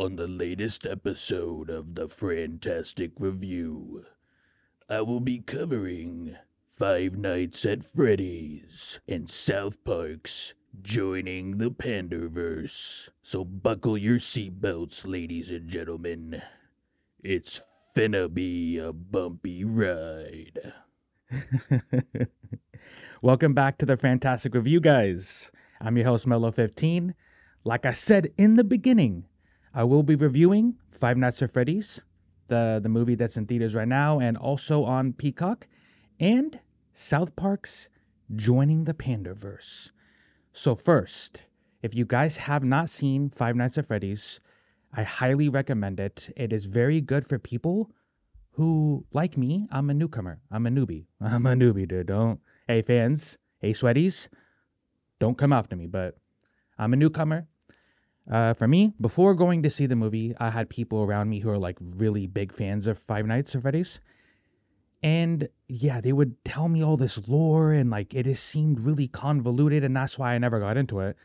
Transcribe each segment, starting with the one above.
on the latest episode of the FranTastic Review. I will be covering Five Nights at Freddy's and South Park's Joining the Panderverse. So buckle your seatbelts, ladies and gentlemen. It's finna be a bumpy ride. Welcome back to the FranTastic Review, guys. I'm your host, Mellow15. Like I said in the beginning, I will be reviewing Five Nights at Freddy's, the, the movie that's in theaters right now and also on Peacock, and South Park's Joining the Panderverse. So, first, if you guys have not seen Five Nights at Freddy's, I highly recommend it. It is very good for people who, like me, I'm a newcomer. I'm a newbie. I'm a newbie, dude. Don't, hey, fans, hey, sweaties, don't come after me, but I'm a newcomer. Uh, for me, before going to see the movie, I had people around me who are like really big fans of Five Nights at Freddy's. And yeah, they would tell me all this lore and like it just seemed really convoluted. And that's why I never got into it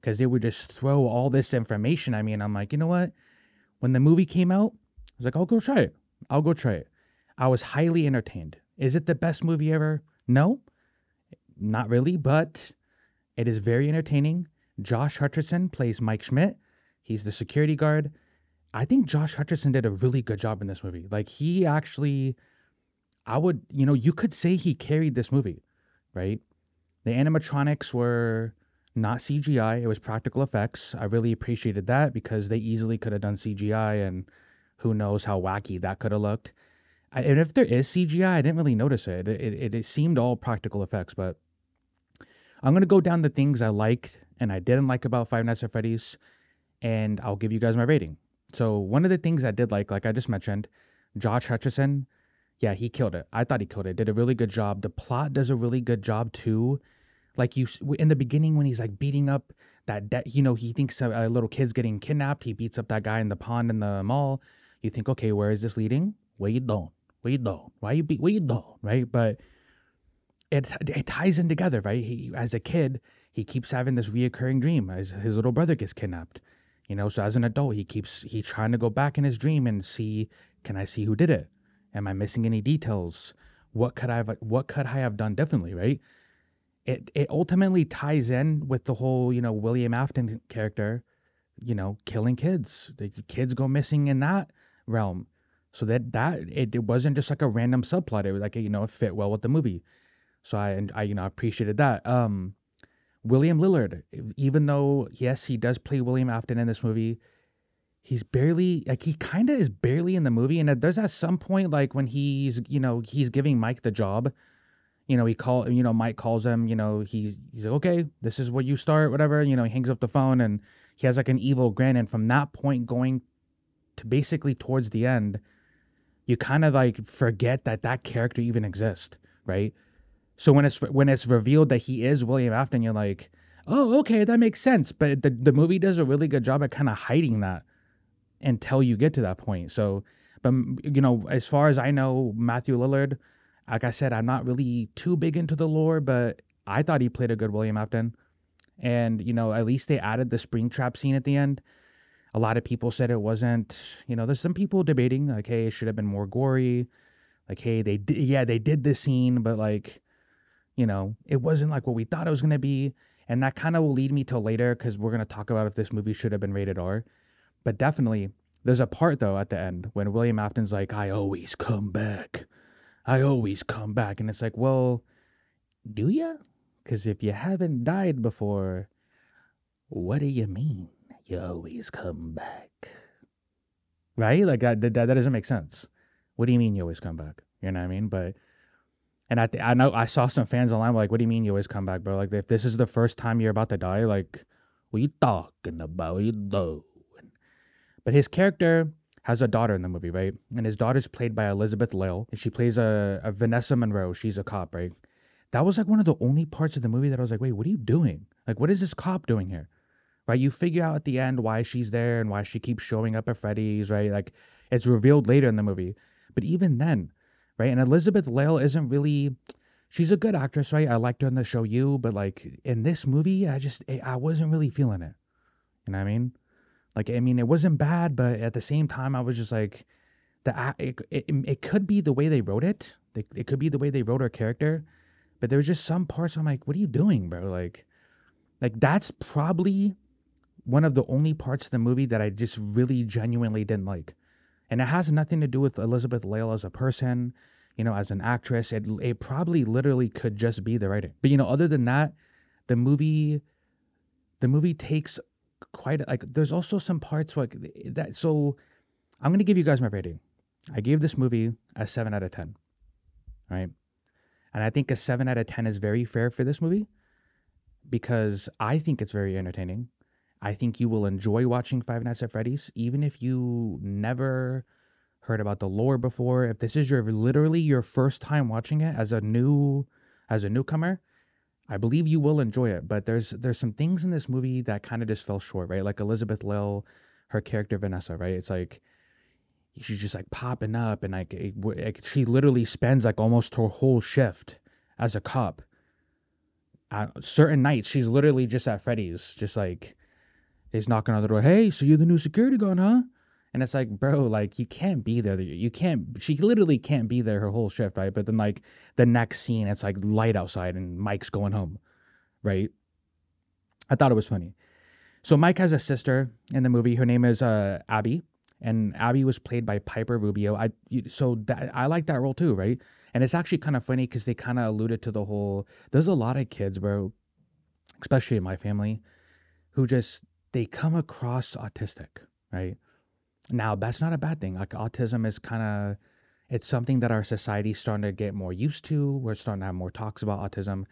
because they would just throw all this information at me. And I'm like, you know what? When the movie came out, I was like, I'll go try it. I'll go try it. I was highly entertained. Is it the best movie ever? No, not really, but it is very entertaining. Josh Hutcherson plays Mike Schmidt. He's the security guard. I think Josh Hutcherson did a really good job in this movie. Like he actually I would, you know, you could say he carried this movie, right? The animatronics were not CGI, it was practical effects. I really appreciated that because they easily could have done CGI and who knows how wacky that could have looked. And if there is CGI, I didn't really notice it. It, it. it seemed all practical effects, but I'm going to go down the things I liked and I didn't like about Five Nights at Freddy's, and I'll give you guys my rating. So, one of the things I did like, like I just mentioned, Josh Hutcherson, yeah, he killed it. I thought he killed it. Did a really good job. The plot does a really good job too. Like you in the beginning when he's like beating up that, de- you know, he thinks a, a little kid's getting kidnapped. He beats up that guy in the pond in the mall. You think, okay, where is this leading? Where you don't? Where you don't? Why you beat? Where you don't? Right? But it it ties in together, right? He as a kid, he keeps having this reoccurring dream as his little brother gets kidnapped. You know, so as an adult, he keeps he trying to go back in his dream and see, can I see who did it? Am I missing any details? What could I have what could I have done differently, right? It it ultimately ties in with the whole, you know, William Afton character, you know, killing kids. The kids go missing in that realm. So that that it, it wasn't just like a random subplot. It was like you know, it fit well with the movie. So I and I you know appreciated that. Um William Lillard, even though yes, he does play William Afton in this movie, he's barely like he kind of is barely in the movie and there's at some point like when he's you know he's giving mike the job. You know he call you know mike calls him you know he's he's like okay this is where you start whatever you know he hangs up the phone and he has like an evil grin and from that point going to basically towards the end you kind of like forget that that character even exists right so when it's when it's revealed that he is william afton you're like oh okay that makes sense but the, the movie does a really good job at kind of hiding that until you get to that point. So, but you know, as far as I know, Matthew Lillard, like I said, I'm not really too big into the lore, but I thought he played a good William Afton. And, you know, at least they added the Springtrap scene at the end. A lot of people said it wasn't, you know, there's some people debating, like, hey, it should have been more gory. Like, hey, they did, yeah, they did the scene, but like, you know, it wasn't like what we thought it was going to be. And that kind of will lead me to later because we're going to talk about if this movie should have been rated R. But definitely, there's a part though at the end when William Afton's like, I always come back. I always come back. And it's like, well, do you? Because if you haven't died before, what do you mean you always come back? Right? Like, that, that, that doesn't make sense. What do you mean you always come back? You know what I mean? But, and I, I know I saw some fans online like, what do you mean you always come back, bro? Like, if this is the first time you're about to die, like, what you talking about? You know? But his character has a daughter in the movie, right? And his daughter's played by Elizabeth Lail, and she plays a, a Vanessa Monroe. She's a cop, right? That was like one of the only parts of the movie that I was like, wait, what are you doing? Like, what is this cop doing here? Right? You figure out at the end why she's there and why she keeps showing up at Freddy's, right? Like, it's revealed later in the movie. But even then, right? And Elizabeth Lail isn't really she's a good actress, right? I liked her in the show You, but like in this movie, I just eh, I wasn't really feeling it. You know what I mean? Like, I mean, it wasn't bad, but at the same time, I was just like, the it, it, it could be the way they wrote it. It, it could be the way they wrote her character, but there was just some parts I'm like, what are you doing, bro? Like, like that's probably one of the only parts of the movie that I just really genuinely didn't like. And it has nothing to do with Elizabeth Lail as a person, you know, as an actress. It, it probably literally could just be the writing. But, you know, other than that, the movie, the movie takes quite, like, there's also some parts like that. So I'm going to give you guys my rating. I gave this movie a 7 out of 10, right? And I think a 7 out of 10 is very fair for this movie because I think it's very entertaining. I think you will enjoy watching Five Nights at Freddy's, even if you never heard about the lore before. If this is your literally your first time watching it as a new as a newcomer, I believe you will enjoy it. But there's there's some things in this movie that kind of just fell short, right? Like Elizabeth Lail, her character Vanessa, right? It's like she's just like popping up, and like, it, like she literally spends like almost her whole shift as a cop. At certain nights, she's literally just at Freddy's, just like He's knocking on the door. Hey, so you're the new security guard, huh? And it's like, bro, like you can't be there. You can't. She literally can't be there her whole shift, right? But then like the next scene, it's like light outside and Mike's going home, right? I thought it was funny. So Mike has a sister in the movie. Her name is uh, Abby, and Abby was played by Piper Rubio. I so that I like that role too, right? And it's actually kind of funny because they kind of alluded to the whole. There's a lot of kids, bro, especially in my family, who just they come across autistic, right? Now, that's not a bad thing. Like autism is kind of it's something that our society's starting to get more used to. We're starting to have more talks about autism.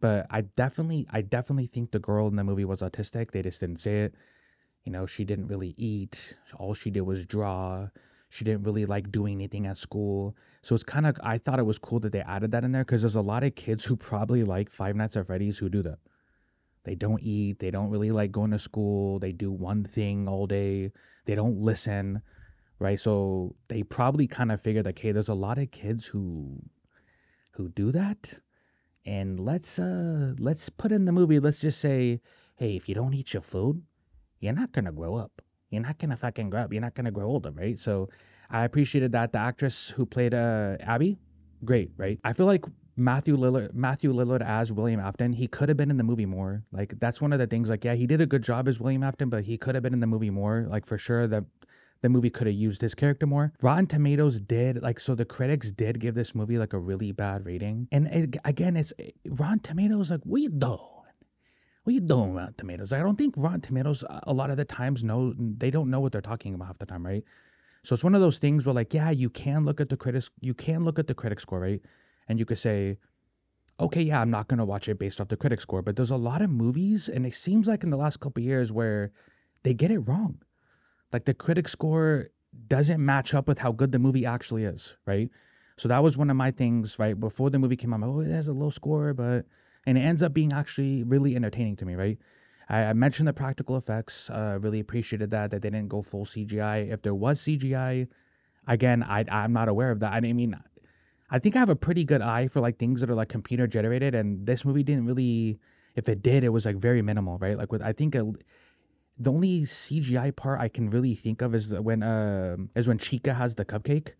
But I definitely I definitely think the girl in the movie was autistic. They just didn't say it. You know, she didn't really eat. All she did was draw. She didn't really like doing anything at school. So it's kind of I thought it was cool that they added that in there because there's a lot of kids who probably like Five Nights at Freddy's who do that. They don't eat. They don't really like going to school. They do one thing all day. They don't listen, right? So they probably kind of figured like, hey, there's a lot of kids who who do that, and let's uh let's put in the movie. Let's just say, hey, if you don't eat your food, you're not gonna grow up. You're not gonna fucking grow up. You're not gonna grow older, right? So I appreciated that. The actress who played uh Abby, great, right? I feel like Matthew Lillard, Matthew Lillard as William Afton, he could have been in the movie more. Like that's one of the things. Like yeah, he did a good job as William Afton, but he could have been in the movie more. Like for sure, that the movie could have used his character more. Rotten Tomatoes did like so the critics did give this movie like a really bad rating. And it, again, it's Rotten Tomatoes like what you doing? What you doing, Rotten Tomatoes? I don't think Rotten Tomatoes uh, a lot of the times know they don't know what they're talking about half the time, right? So it's one of those things where like yeah, you can look at the critics, you can look at the critic score, right? And you could say, okay, yeah, I'm not going to watch it based off the critic score, but there's a lot of movies, and it seems like in the last couple years where they get it wrong. Like the critic score doesn't match up with how good the movie actually is, right? So that was one of my things, right? Before the movie came out, oh, it has a low score, but and it ends up being actually really entertaining to me, right? I, I mentioned the practical effects. Uh, really appreciated that that they didn't go full CGI. If there was CGI, again, I I'm not aware of that. I mean, I think I have a pretty good eye for like things that are like computer generated, and this movie didn't really. If it did, it was like very minimal, right? Like with I think a, the only CGI part I can really think of is when uh is when Chica has the cupcake.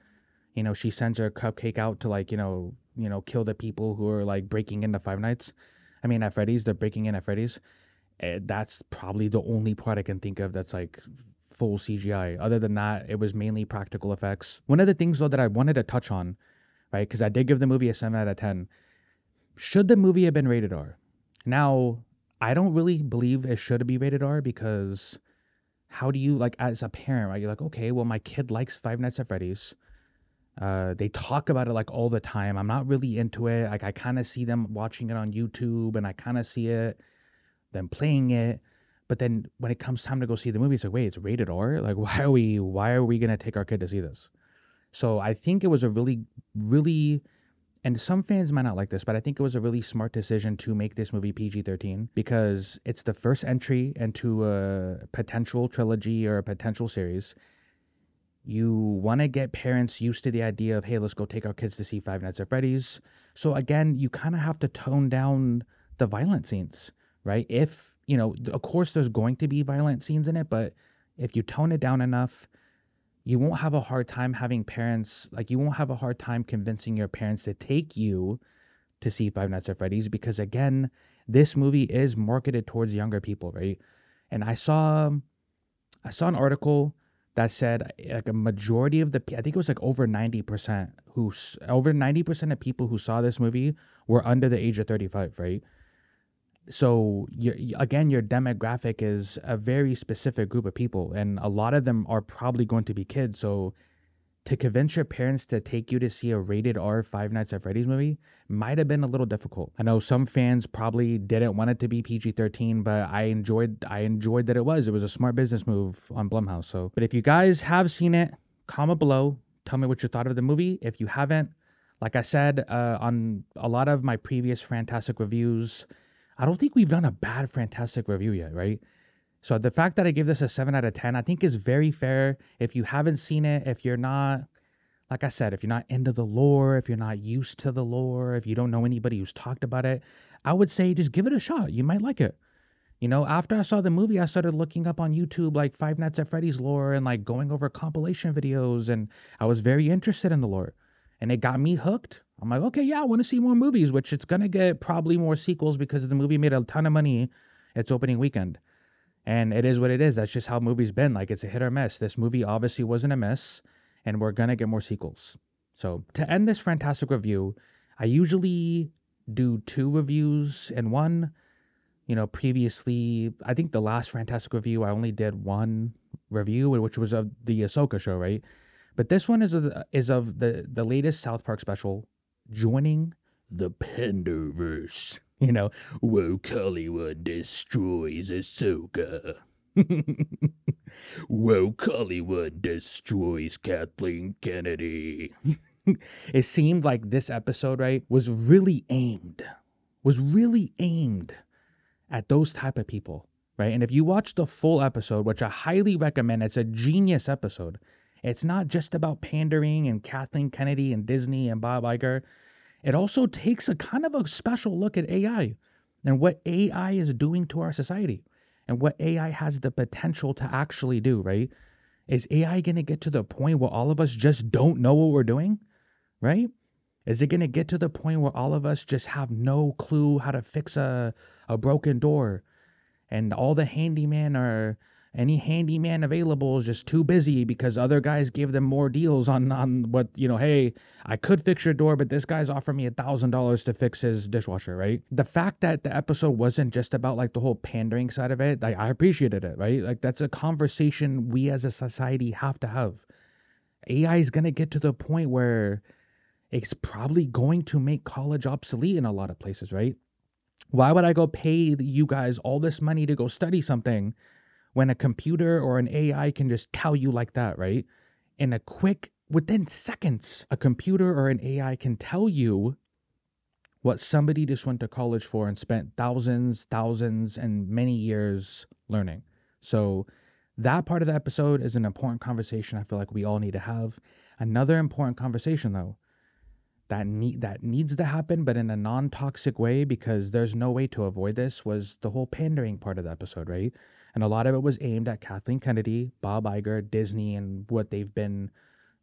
You know, she sends her cupcake out to like you know you know kill the people who are like breaking into Five Nights. I mean, at Freddy's, they're breaking in at Freddy's. Eh, that's probably the only part I can think of that's like full CGI. Other than that, it was mainly practical effects. One of the things though that I wanted to touch on right? Because I did give the movie a 7 out of 10. Should the movie have been rated R? Now, I don't really believe it should be rated R because how do you, like, as a parent, right? You're like, okay, well, my kid likes Five Nights at Freddy's. Uh, they talk about it like all the time. I'm not really into it. Like, I kind of see them watching it on YouTube and I kind of see it, them playing it. But then when it comes time to go see the movie, it's like, wait, it's rated R? Like, why are we, why are we to take our kid to see this? So I think it was a really, really, and some fans might not like this, but I think it was a really smart decision to make this movie PG 13 because it's the first entry into a potential trilogy or a potential series. You want to get parents used to the idea of, hey, let's go take our kids to see Five Nights at Freddy's. So again, you kind of have to tone down the violent scenes, right? If, you know, of course, there's going to be violent scenes in it, but if you tone it down enough, you won't have a hard time having parents like you won't have a hard time convincing your parents to take you to see Five Nights at Freddy's because again, this movie is marketed towards younger people, right? And I saw I saw an article that said like a majority of the I think it was like over 90% who over 90% of people who saw this movie were under the age of 35, right? So again your demographic is a very specific group of people and a lot of them are probably going to be kids. So to convince your parents to take you to see a rated R Five Nights at Freddy's movie might have been a little difficult. I know some fans probably didn't want it to be PG thirteen, but I enjoyed I enjoyed that it was. It was a smart business move on Blumhouse. So, but if you guys have seen it, comment below. Tell me what you thought of the movie. If you haven't, like I said uh, on a lot of my previous FranTastic reviews, I don't think we've done a bad FranTastic review yet, right? So the fact that I give this a 7 out of 10, I think is very fair. If you haven't seen it, if you're not, like I said, if you're not into the lore, if you're not used to the lore, if you don't know anybody who's talked about it, I would say just give it a shot. You might like it. You know, after I saw the movie, I started looking up on YouTube like Five Nights at Freddy's lore and like going over compilation videos, and I was very interested in the lore. And it got me hooked. I'm like, okay, yeah, I want to see more movies, which it's gonna get probably more sequels because the movie made a ton of money its opening weekend. And it is what it is. That's just how movies been. Like it's a hit or miss. This movie obviously wasn't a miss, and we're gonna get more sequels. So to end this FranTastic review, I usually do two reviews in one. You know, previously, I think the last FranTastic review I only did one review, which was of the Ahsoka show, right? But this one is of is of the the latest South Park special, joining the Panderverse. You know, woke Hollywood destroys Ahsoka. woke Hollywood destroys Kathleen Kennedy. it seemed like this episode, right, was really aimed, was really aimed at those type of people, right? And if you watch the full episode, which I highly recommend, it's a genius episode. It's not just about pandering and Kathleen Kennedy and Disney and Bob Iger. It also takes a kind of a special look at AI and what AI is doing to our society and what AI has the potential to actually do, right? Is AI going to get to the point where all of us just don't know what we're doing, right? Is it going to get to the point where all of us just have no clue how to fix a, a broken door and all the handyman are any handyman available is just too busy because other guys gave them more deals on on what you know hey i could fix your door but this guy's offering me a thousand dollars to fix his dishwasher right? The fact that the episode wasn't just about like the whole pandering side of it like i appreciated it right? Like that's a conversation we as a society have to have. Ai is going to get to the point where it's probably going to make college obsolete in a lot of places right? Why would i go pay you guys all this money to go study something when a computer or an AI can just tell you like that, right? In a quick, within seconds, a computer or an AI can tell you what somebody just went to college for and spent thousands, thousands, and many years learning. So, that part of the episode is an important conversation I feel like we all need to have. Another important conversation, though, that need that needs to happen, but in a non-toxic way, because there's no way to avoid this, was the whole pandering part of the episode, right? And a lot of it was aimed at Kathleen Kennedy, Bob Iger, Disney, and what they've been,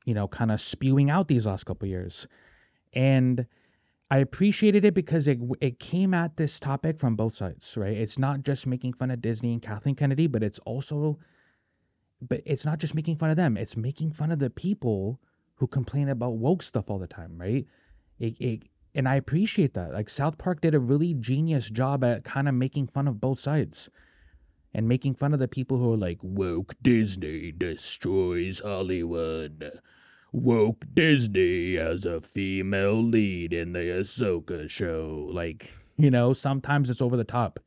you know, kind of spewing out these last couple years. And I appreciated it because it it came at this topic from both sides, right? It's not just making fun of Disney and Kathleen Kennedy, but it's also but it's not just making fun of them. It's making fun of the people who complain about woke stuff all the time, right? It, it and I appreciate that. Like South Park did a really genius job at kind of making fun of both sides and making fun of the people who are like, woke Disney destroys Hollywood. Woke Disney as a female lead in the Ahsoka show. Like, you know, sometimes it's over the top.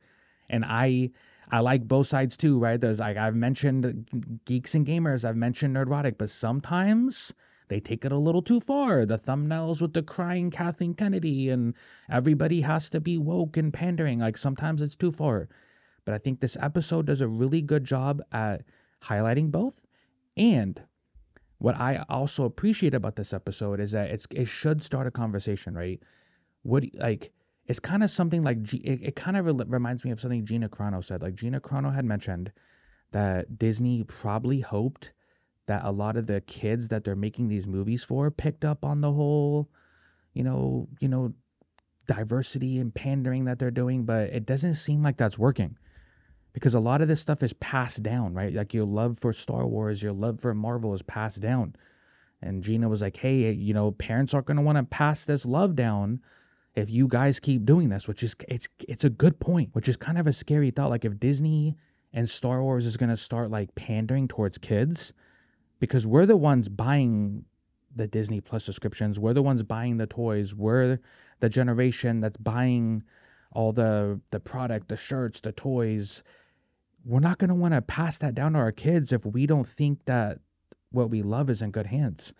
And I I like both sides too, right? There's like I've mentioned geeks and gamers, I've mentioned nerdrotic, but sometimes they take it a little too far. The thumbnails with the crying Kathleen Kennedy and everybody has to be woke and pandering. Like sometimes it's too far. But I think this episode does a really good job at highlighting both. And what I also appreciate about this episode is that it's it should start a conversation, right? What like it's kind of something like it, it kind of re- reminds me of something Gina Carano said. Like Gina Carano had mentioned that Disney probably hoped that a lot of the kids that they're making these movies for picked up on the whole, you know, you know, diversity and pandering that they're doing, but it doesn't seem like that's working. Because a lot of this stuff is passed down, right? Like your love for Star Wars, your love for Marvel is passed down. And Gina was like, "Hey, you know, parents aren't going to want to pass this love down if you guys keep doing this," which is it's it's a good point, which is kind of a scary thought. Like if Disney and Star Wars is going to start like pandering towards kids because we're the ones buying the Disney Plus subscriptions, we're the ones buying the toys, we're the generation that's buying all the the product, the shirts, the toys. We're not going to want to pass that down to our kids if we don't think that what we love is in good hands.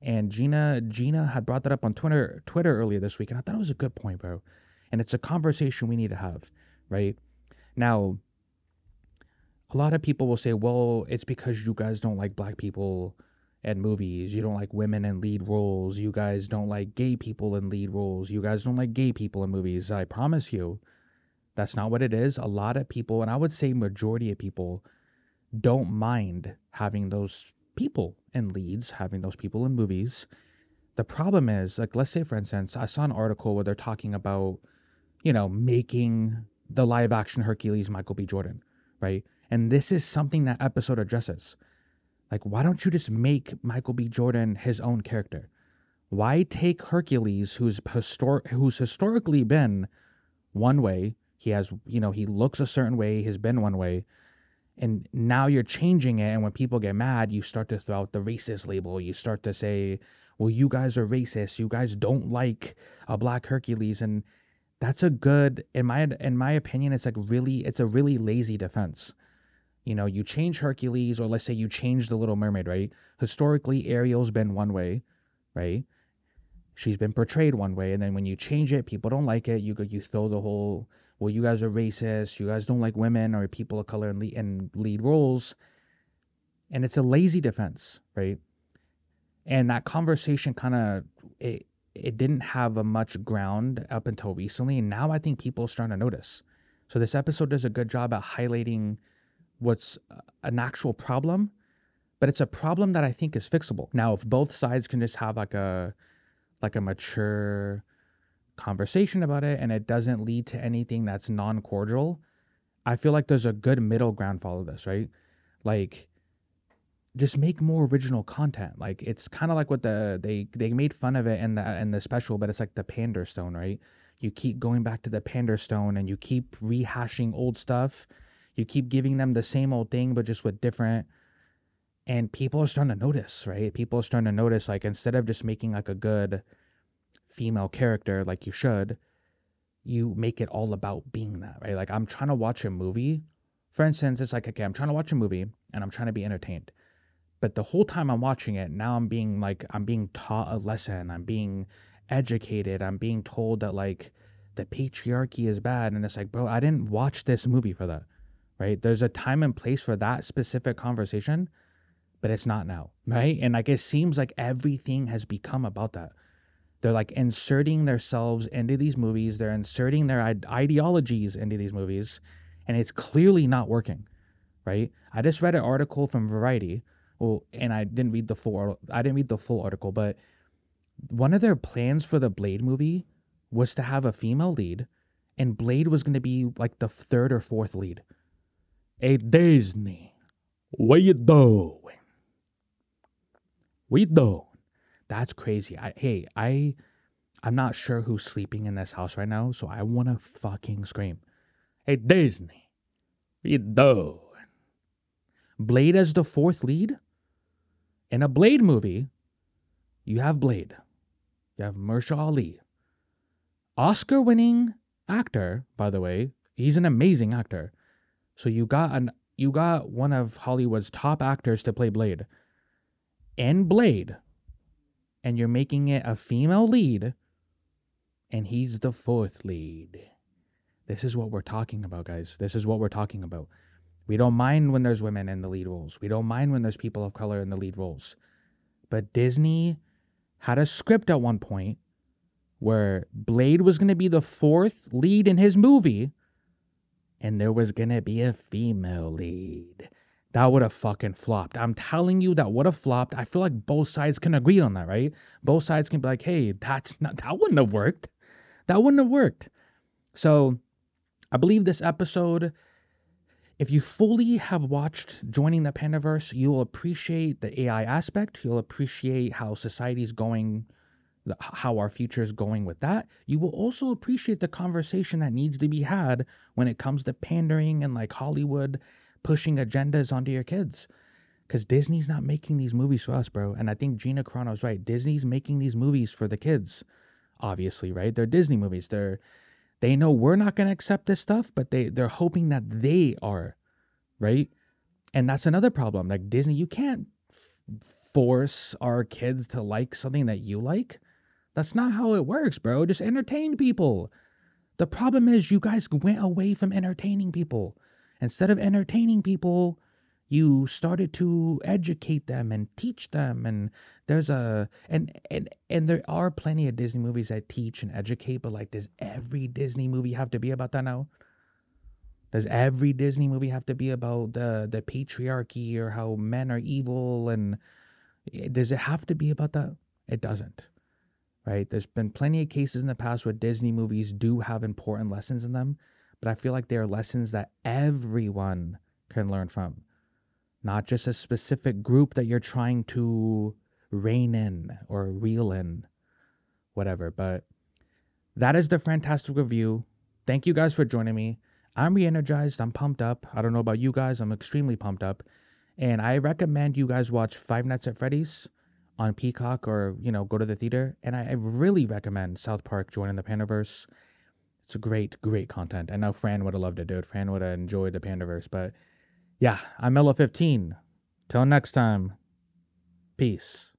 And Gina Gina had brought that up on Twitter Twitter earlier this week, and I thought it was a good point, bro. And it's a conversation we need to have, right? Now, a lot of people will say, well, it's because you guys don't like black people in movies. You don't like women in lead roles. You guys don't like gay people in lead roles. You guys don't like gay people in movies. I promise you, that's not what it is. A lot of people, and I would say majority of people, don't mind having those people in leads, having those people in movies. The problem is, like, let's say, for instance, I saw an article where they're talking about, you know, making the live action Hercules Michael B. Jordan, right? And this is something that episode addresses. Like, why don't you just make Michael B. Jordan his own character? Why take Hercules, who's histor- who's historically been one way? He has, you know, he looks a certain way, has been one way, and now you're changing it. And when people get mad, you start to throw out the racist label. You start to say, "Well, you guys are racist. You guys don't like a black Hercules," and that's a good, in my in my opinion, it's like really, it's a really lazy defense you know, you change Hercules, or let's say you change the Little Mermaid, right? Historically, Ariel's been one way, right? She's been portrayed one way, and then when you change it, people don't like it. You go, you throw the whole, well, you guys are racist. You guys don't like women or people of color in lead, in lead roles, and it's a lazy defense, right? And that conversation kind of it it didn't have a much ground up until recently, and now I think people are starting to notice. So this episode does a good job at highlighting what's an actual problem, but it's a problem that I think is fixable. Now, if both sides can just have like a like a mature conversation about it and it doesn't lead to anything that's non-cordial, I feel like there's a good middle ground follow this, right? Like just make more original content. Like it's kind of like what the they they made fun of it in the in the special, but it's like the Pander Stone, right? You keep going back to the Pander Stone and you keep rehashing old stuff you keep giving them the same old thing, but just with different. And people are starting to notice, right? People are starting to notice, like, instead of just making like a good female character, like you should, you make it all about being that, right? Like, I'm trying to watch a movie. For instance, it's like, okay, I'm trying to watch a movie and I'm trying to be entertained. But the whole time I'm watching it, now I'm being like, I'm being taught a lesson. I'm being educated. I'm being told that, like, the patriarchy is bad. And it's like, bro, I didn't watch this movie for that right? There's a time and place for that specific conversation, but it's not now, right? And like it seems like everything has become about that. They're like inserting themselves into these movies, they're inserting their ideologies into these movies, and it's clearly not working, right? I just read an article from Variety. Well, and I didn't read the full I didn't read the full article, but one of their plans for the Blade movie was to have a female lead and Blade was going to be like the third or fourth lead a Disney. What you doing? We doing? That's crazy. I, hey, I, I'm not sure who's sleeping in this house right now, so I want to fucking scream. Hey, Disney. You doing? Blade as the fourth lead? In a Blade movie, you have Blade. You have Mahershala Ali. Oscar winning actor, by the way. He's an amazing actor. So you got an you got one of Hollywood's top actors to play Blade. And Blade. And you're making it a female lead. And he's the fourth lead. This is what we're talking about, guys. This is what we're talking about. We don't mind when there's women in the lead roles. We don't mind when there's people of color in the lead roles. But Disney had a script at one point where Blade was going to be the fourth lead in his movie and there was gonna be a female lead. That would have fucking flopped. I'm telling you that would have flopped. I feel like both sides can agree on that, right? Both sides can be like, hey, that's not that wouldn't have worked. That wouldn't have worked. So I believe this episode, if you fully have watched Joining the Panderverse, you'll appreciate the AI aspect. You'll appreciate how society's going, how our future is going with that. You will also appreciate the conversation that needs to be had when it comes to pandering and like Hollywood pushing agendas onto your kids. Because Disney's not making these movies for us, bro. And I think Gina Carano's right. Disney's making these movies for the kids, obviously, right? They're Disney movies. They're they know we're not gonna accept this stuff, but they they're hoping that they are, right? And that's another problem. Like Disney, you can't f- force our kids to like something that you like. That's not how it works, bro. Just entertain people. The problem is you guys went away from entertaining people. Instead of entertaining people, you started to educate them and teach them and there's a and and and there are plenty of disney movies that teach and educate but like does every disney movie have to be about that now? Does every disney movie have to be about the the patriarchy or how men are evil and eh, does it have to be about that? It doesn't right? There's been plenty of cases in the past where disney movies do have important lessons in them but I feel like they are lessons that everyone can learn from, not just a specific group that you're trying to rein in or reel in, whatever. But that is the FranTastic review. Thank you guys for joining me. I'm re energized. I'm pumped up. I don't know about you guys. I'm extremely pumped up. And I recommend you guys watch Five Nights at Freddy's on Peacock or, you know, go to the theater. And I really recommend South Park Joining the Panderverse it's great, great content. I know Fran would have loved it, dude. Fran would have enjoyed the Panderverse. But yeah, I'm Mellow 15. Till next time, peace.